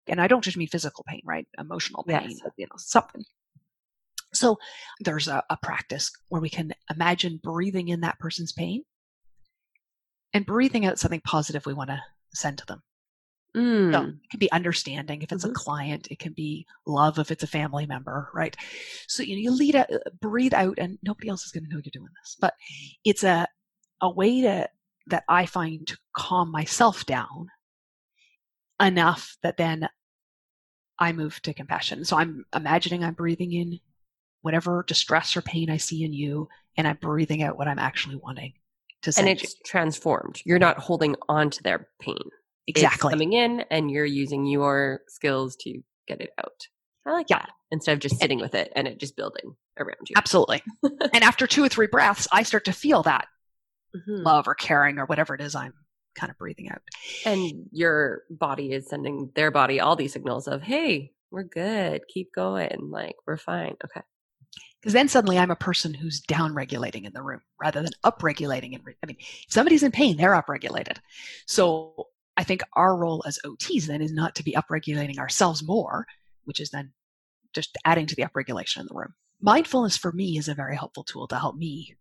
and I don't just mean physical pain, right? Emotional pain, yes. you know, something. So there's a, a practice where we can imagine breathing in that person's pain and breathing out something positive we want to send to them. Mm. So it can be understanding if it's mm-hmm. a client, it can be love if it's a family member, right? So you know, you lead a breathe out, and nobody else is going to know you're doing this, but it's a a way to that I find to calm myself down enough that then I move to compassion. So I'm imagining I'm breathing in whatever distress or pain I see in you, and I'm breathing out what I'm actually wanting to see. And it's you. transformed. You're not holding on to their pain. Exactly. It's coming in, and you're using your skills to get it out. I like yeah. that instead of just sitting with it and it just building around you. Absolutely. and after two or three breaths, I start to feel that mm-hmm. love or caring or whatever it is I'm kind of breathing out. And your body is sending their body all these signals of, hey, we're good, keep going, like we're fine. Okay. Because then suddenly I'm a person who's down regulating in the room rather than up regulating. In, re- I mean, if somebody's in pain, they're up regulated. So I think our role as OTs then is not to be up regulating ourselves more, which is then just adding to the upregulation in the room. Mindfulness for me is a very helpful tool to help me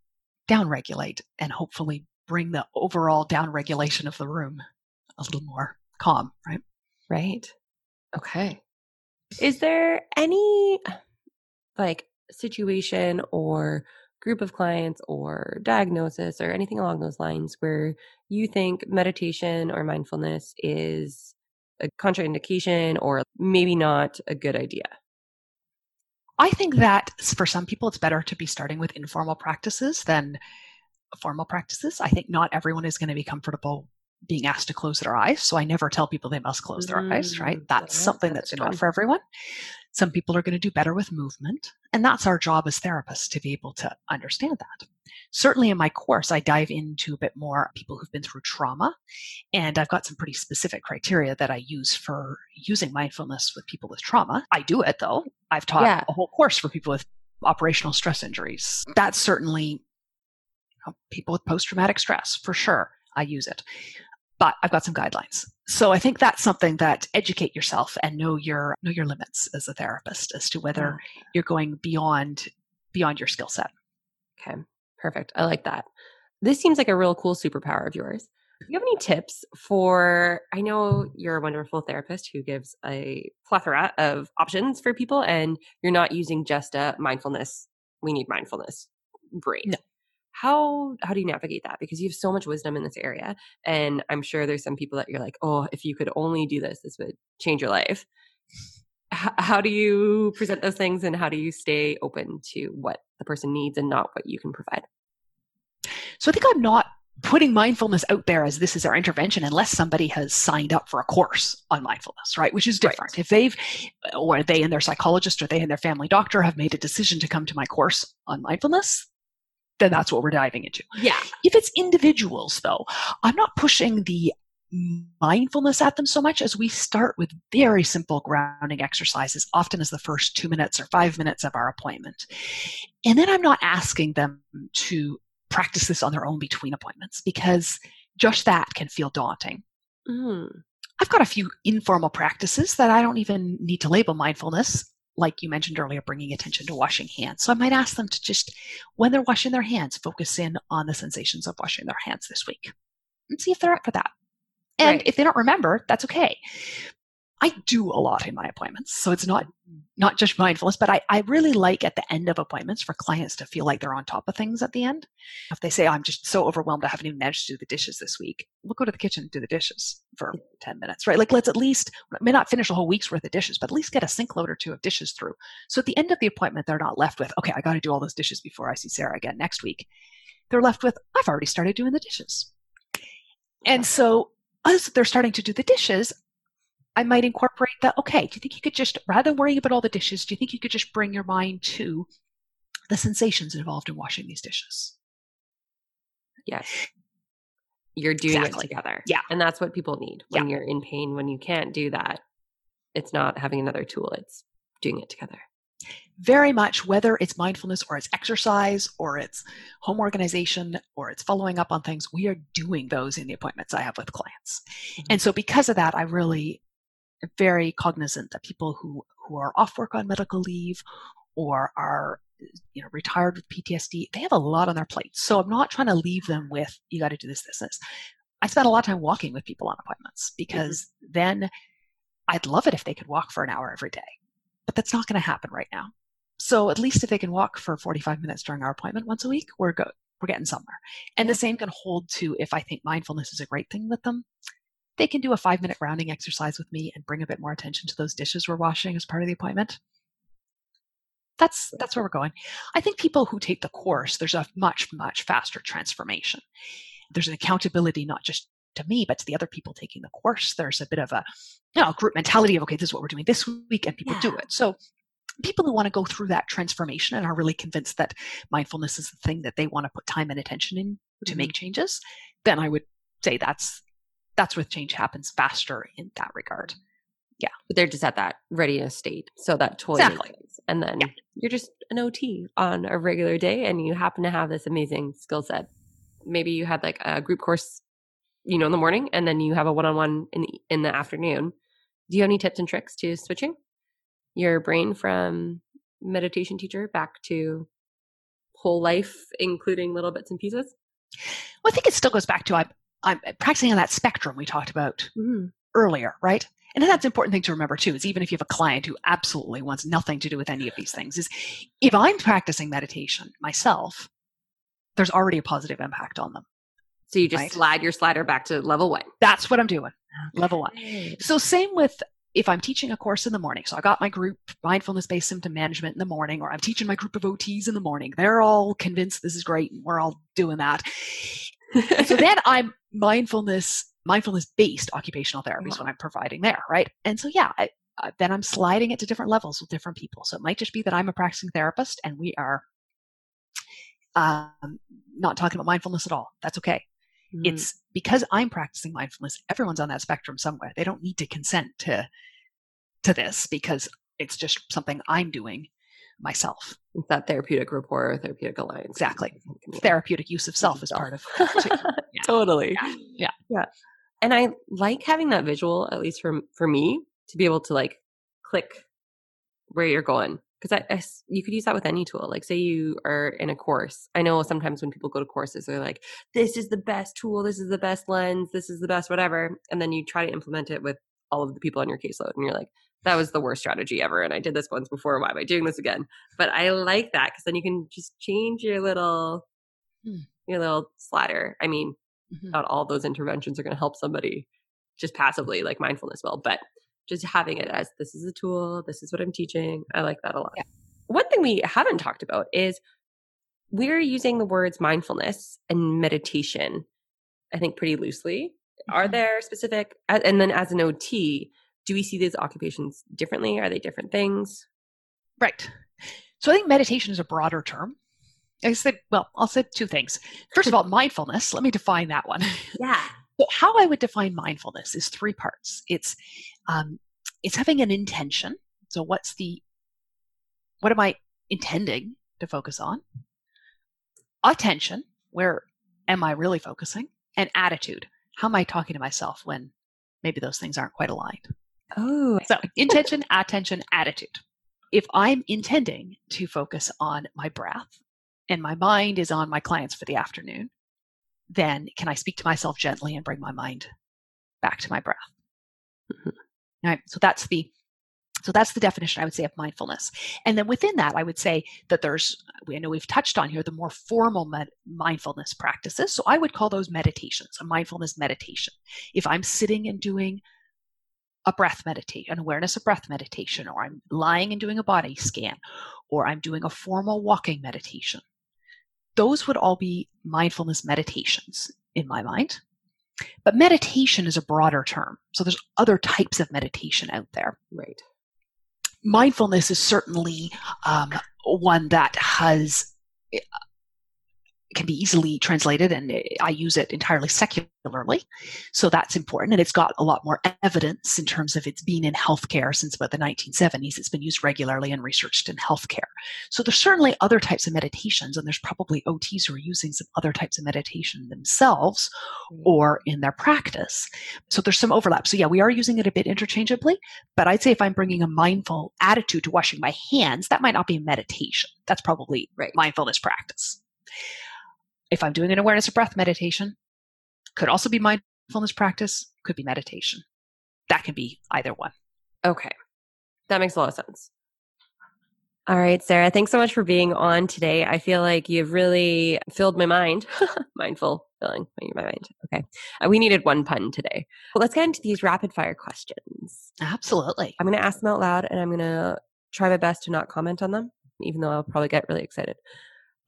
down regulate and hopefully bring the overall down regulation of the room a little more calm, right? Right. Okay. Is there any like situation or group of clients or diagnosis or anything along those lines where you think meditation or mindfulness is a contraindication or maybe not a good idea? I think that for some people, it's better to be starting with informal practices than formal practices. I think not everyone is going to be comfortable being asked to close their eyes. So I never tell people they must close their mm, eyes, right? That's yeah, something that's, that's not for everyone. Some people are going to do better with movement. And that's our job as therapists to be able to understand that. Certainly in my course, I dive into a bit more people who've been through trauma. And I've got some pretty specific criteria that I use for using mindfulness with people with trauma. I do it though. I've taught yeah. a whole course for people with operational stress injuries. That's certainly people with post traumatic stress for sure. I use it but I've got some guidelines. So I think that's something that educate yourself and know your know your limits as a therapist as to whether mm. you're going beyond beyond your skill set. Okay. Perfect. I like that. This seems like a real cool superpower of yours. Do you have any tips for I know you're a wonderful therapist who gives a plethora of options for people and you're not using just a mindfulness we need mindfulness. Great. No how how do you navigate that? Because you have so much wisdom in this area and i'm sure there's some people that you're like oh if you could only do this this would change your life. H- how do you present those things and how do you stay open to what the person needs and not what you can provide? So i think i'm not putting mindfulness out there as this is our intervention unless somebody has signed up for a course on mindfulness right? Which is different. Right. if they've or they and their psychologist or they and their family doctor have made a decision to come to my course on mindfulness then that's what we're diving into. Yeah. If it's individuals, though, I'm not pushing the mindfulness at them so much as we start with very simple grounding exercises, often as the first two minutes or five minutes of our appointment. And then I'm not asking them to practice this on their own between appointments because just that can feel daunting. Mm. I've got a few informal practices that I don't even need to label mindfulness like you mentioned earlier, bringing attention to washing hands. So I might ask them to just, when they're washing their hands, focus in on the sensations of washing their hands this week and see if they're up for that. And right. if they don't remember, that's okay. I do a lot in my appointments. So it's not not just mindfulness, but I, I really like at the end of appointments for clients to feel like they're on top of things at the end. If they say, I'm just so overwhelmed, I haven't even managed to do the dishes this week, we'll go to the kitchen and do the dishes for 10 minutes, right? Like let's at least, may not finish a whole week's worth of dishes, but at least get a sink load or two of dishes through. So at the end of the appointment, they're not left with, okay, I got to do all those dishes before I see Sarah again next week. They're left with, I've already started doing the dishes. And so as they're starting to do the dishes, I might incorporate that. Okay, do you think you could just, rather than worrying about all the dishes, do you think you could just bring your mind to the sensations involved in washing these dishes? Yes. You're doing exactly. it together. Yeah. And that's what people need when yeah. you're in pain, when you can't do that. It's not having another tool, it's doing it together. Very much, whether it's mindfulness or it's exercise or it's home organization or it's following up on things, we are doing those in the appointments I have with clients. Mm-hmm. And so, because of that, I really very cognizant that people who, who are off work on medical leave or are you know retired with PTSD, they have a lot on their plate. So I'm not trying to leave them with you got to do this, this, this. I spend a lot of time walking with people on appointments because mm-hmm. then I'd love it if they could walk for an hour every day, but that's not going to happen right now. So at least if they can walk for 45 minutes during our appointment once a week, we're good. We're getting somewhere. And the same can hold to if I think mindfulness is a great thing with them they can do a five minute grounding exercise with me and bring a bit more attention to those dishes we're washing as part of the appointment. That's that's where we're going. I think people who take the course, there's a much, much faster transformation. There's an accountability not just to me, but to the other people taking the course. There's a bit of a you know, group mentality of okay, this is what we're doing this week, and people yeah. do it. So people who want to go through that transformation and are really convinced that mindfulness is the thing that they want to put time and attention in to mm-hmm. make changes, then I would say that's that's where change happens faster in that regard. Yeah. But they're just at that readiness state. So that totally exactly. And then yeah. you're just an OT on a regular day and you happen to have this amazing skill set. Maybe you had like a group course, you know, in the morning and then you have a one-on-one in the, in the afternoon. Do you have any tips and tricks to switching your brain from meditation teacher back to whole life, including little bits and pieces? Well, I think it still goes back to I, I'm practicing on that spectrum we talked about mm-hmm. earlier, right? And that's an important thing to remember too, is even if you have a client who absolutely wants nothing to do with any of these things, is if I'm practicing meditation myself, there's already a positive impact on them. So you just right? slide your slider back to level one. That's what I'm doing. Level one. So same with if I'm teaching a course in the morning. So I got my group mindfulness based symptom management in the morning, or I'm teaching my group of OTs in the morning. They're all convinced this is great and we're all doing that so then I'm mindfulness, mindfulness based occupational therapy is what I'm providing there, right? And so yeah, I, uh, then I'm sliding it to different levels with different people. So it might just be that I'm a practicing therapist and we are um, not talking about mindfulness at all. That's okay. Mm. It's because I'm practicing mindfulness. Everyone's on that spectrum somewhere. They don't need to consent to to this because it's just something I'm doing myself. That therapeutic rapport or therapeutic alliance. Exactly. Therapeutic use of self is part of yeah. totally. Yeah. yeah. Yeah. And I like having that visual, at least for for me, to be able to like click where you're going. Because I, I, you could use that with any tool. Like, say you are in a course. I know sometimes when people go to courses, they're like, "This is the best tool. This is the best lens. This is the best whatever," and then you try to implement it with all of the people on your caseload, and you're like, "That was the worst strategy ever." And I did this once before. Why am I doing this again? But I like that because then you can just change your little, hmm. your little slider. I mean, mm-hmm. not all those interventions are going to help somebody just passively, like mindfulness will, but just having it as this is a tool, this is what I'm teaching. I like that a lot. Yeah. One thing we haven't talked about is we're using the words mindfulness and meditation, I think, pretty loosely. Mm-hmm. Are there specific, and then as an OT, do we see these occupations differently? Are they different things? Right. So I think meditation is a broader term. I said, well, I'll say two things. First of all, mindfulness. Let me define that one. Yeah. So how I would define mindfulness is three parts. It's um, it's having an intention. So what's the what am I intending to focus on? Attention, where am I really focusing? And attitude, how am I talking to myself when maybe those things aren't quite aligned? Oh, so intention, attention, attitude. If I'm intending to focus on my breath and my mind is on my clients for the afternoon, then can I speak to myself gently and bring my mind back to my breath? Mm-hmm. Right. So that's the so that's the definition I would say of mindfulness. And then within that, I would say that there's, I know we've touched on here the more formal med- mindfulness practices. So I would call those meditations, a mindfulness meditation. If I'm sitting and doing a breath meditation, an awareness of breath meditation, or I'm lying and doing a body scan, or I'm doing a formal walking meditation, those would all be mindfulness meditations in my mind. But meditation is a broader term. So there's other types of meditation out there. Right. Mindfulness is certainly um, one that has can be easily translated and I use it entirely secularly. So that's important. And it's got a lot more evidence in terms of it's been in healthcare since about the 1970s. It's been used regularly and researched in healthcare. So there's certainly other types of meditations and there's probably OTs who are using some other types of meditation themselves mm. or in their practice. So there's some overlap. So yeah, we are using it a bit interchangeably, but I'd say if I'm bringing a mindful attitude to washing my hands, that might not be a meditation. That's probably right. mindfulness practice if I'm doing an awareness of breath meditation, could also be mindfulness practice, could be meditation. That can be either one. Okay. That makes a lot of sense. All right, Sarah, thanks so much for being on today. I feel like you've really filled my mind. Mindful filling my mind. Okay. Uh, we needed one pun today. Well, let's get into these rapid fire questions. Absolutely. I'm going to ask them out loud and I'm going to try my best to not comment on them, even though I'll probably get really excited.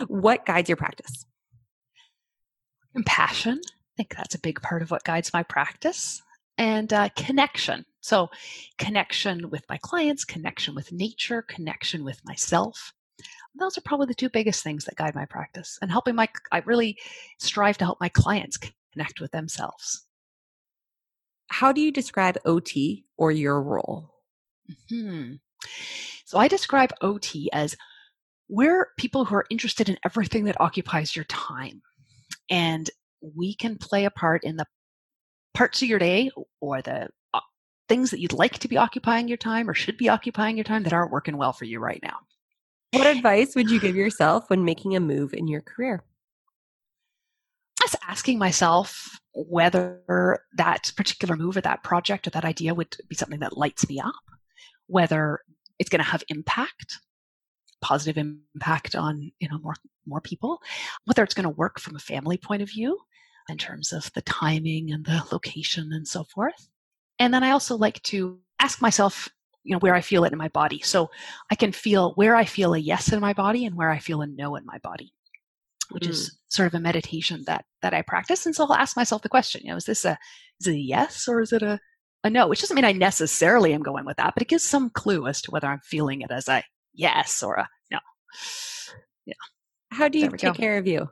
What guides your practice? Compassion. I think that's a big part of what guides my practice. And uh, connection. So, connection with my clients, connection with nature, connection with myself. Those are probably the two biggest things that guide my practice. And helping my, I really strive to help my clients connect with themselves. How do you describe OT or your role? hmm So, I describe OT as we're people who are interested in everything that occupies your time. And we can play a part in the parts of your day or the uh, things that you'd like to be occupying your time or should be occupying your time that aren't working well for you right now. What advice would you give yourself when making a move in your career? Just asking myself whether that particular move or that project or that idea would be something that lights me up, whether it's going to have impact, positive impact on you know more more people whether it's going to work from a family point of view in terms of the timing and the location and so forth. And then i also like to ask myself you know where i feel it in my body. So i can feel where i feel a yes in my body and where i feel a no in my body which mm. is sort of a meditation that that i practice. And so i'll ask myself the question you know is this a is it a yes or is it a a no, which doesn't mean I necessarily am going with that, but it gives some clue as to whether I'm feeling it as a yes or a no. Yeah. How do you take go. care of you?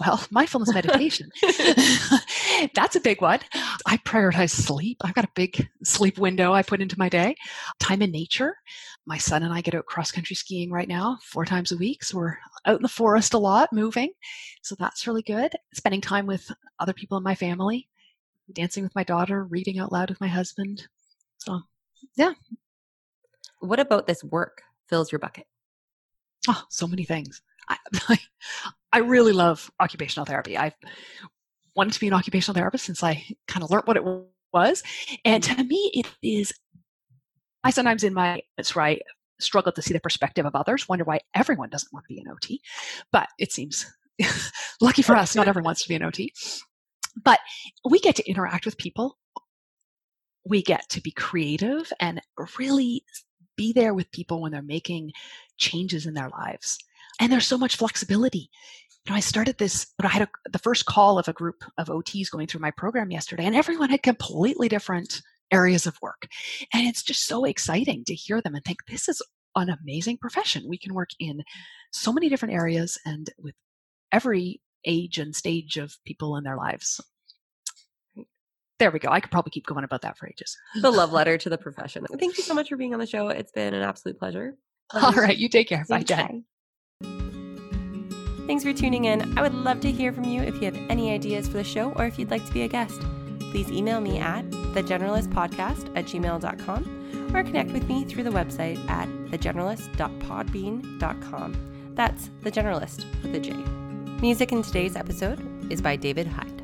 Well, mindfulness meditation. That's a big one. I prioritize sleep. I've got a big sleep window I put into my day. Time in nature. My son and I get out cross country skiing right now four times a week. So we're out in the forest a lot, moving. So that's really good. Spending time with other people in my family, dancing with my daughter, reading out loud with my husband. So, yeah. What about this work fills your bucket? Oh, so many things. I, I really love occupational therapy. I've wanted to be an occupational therapist since I kind of learned what it was. And mm-hmm. to me, it is, I sometimes in my, it's right, struggle to see the perspective of others, wonder why everyone doesn't want to be an OT. But it seems lucky for us, not everyone wants to be an OT. But we get to interact with people. We get to be creative and really be there with people when they're making changes in their lives. And there's so much flexibility. You know, I started this, but I had a, the first call of a group of OTs going through my program yesterday, and everyone had completely different areas of work. And it's just so exciting to hear them and think this is an amazing profession. We can work in so many different areas and with every age and stage of people in their lives. There we go. I could probably keep going about that for ages. The love letter to the profession. Thank you so much for being on the show. It's been an absolute pleasure. All right. You take care. Bye, Jen. Thanks for tuning in. I would love to hear from you if you have any ideas for the show or if you'd like to be a guest. Please email me at thejeneralistpodcast at gmail.com or connect with me through the website at thejeneralist.podbean.com. That's The Jeneralist with a J. Music in today's episode is by David Hyde.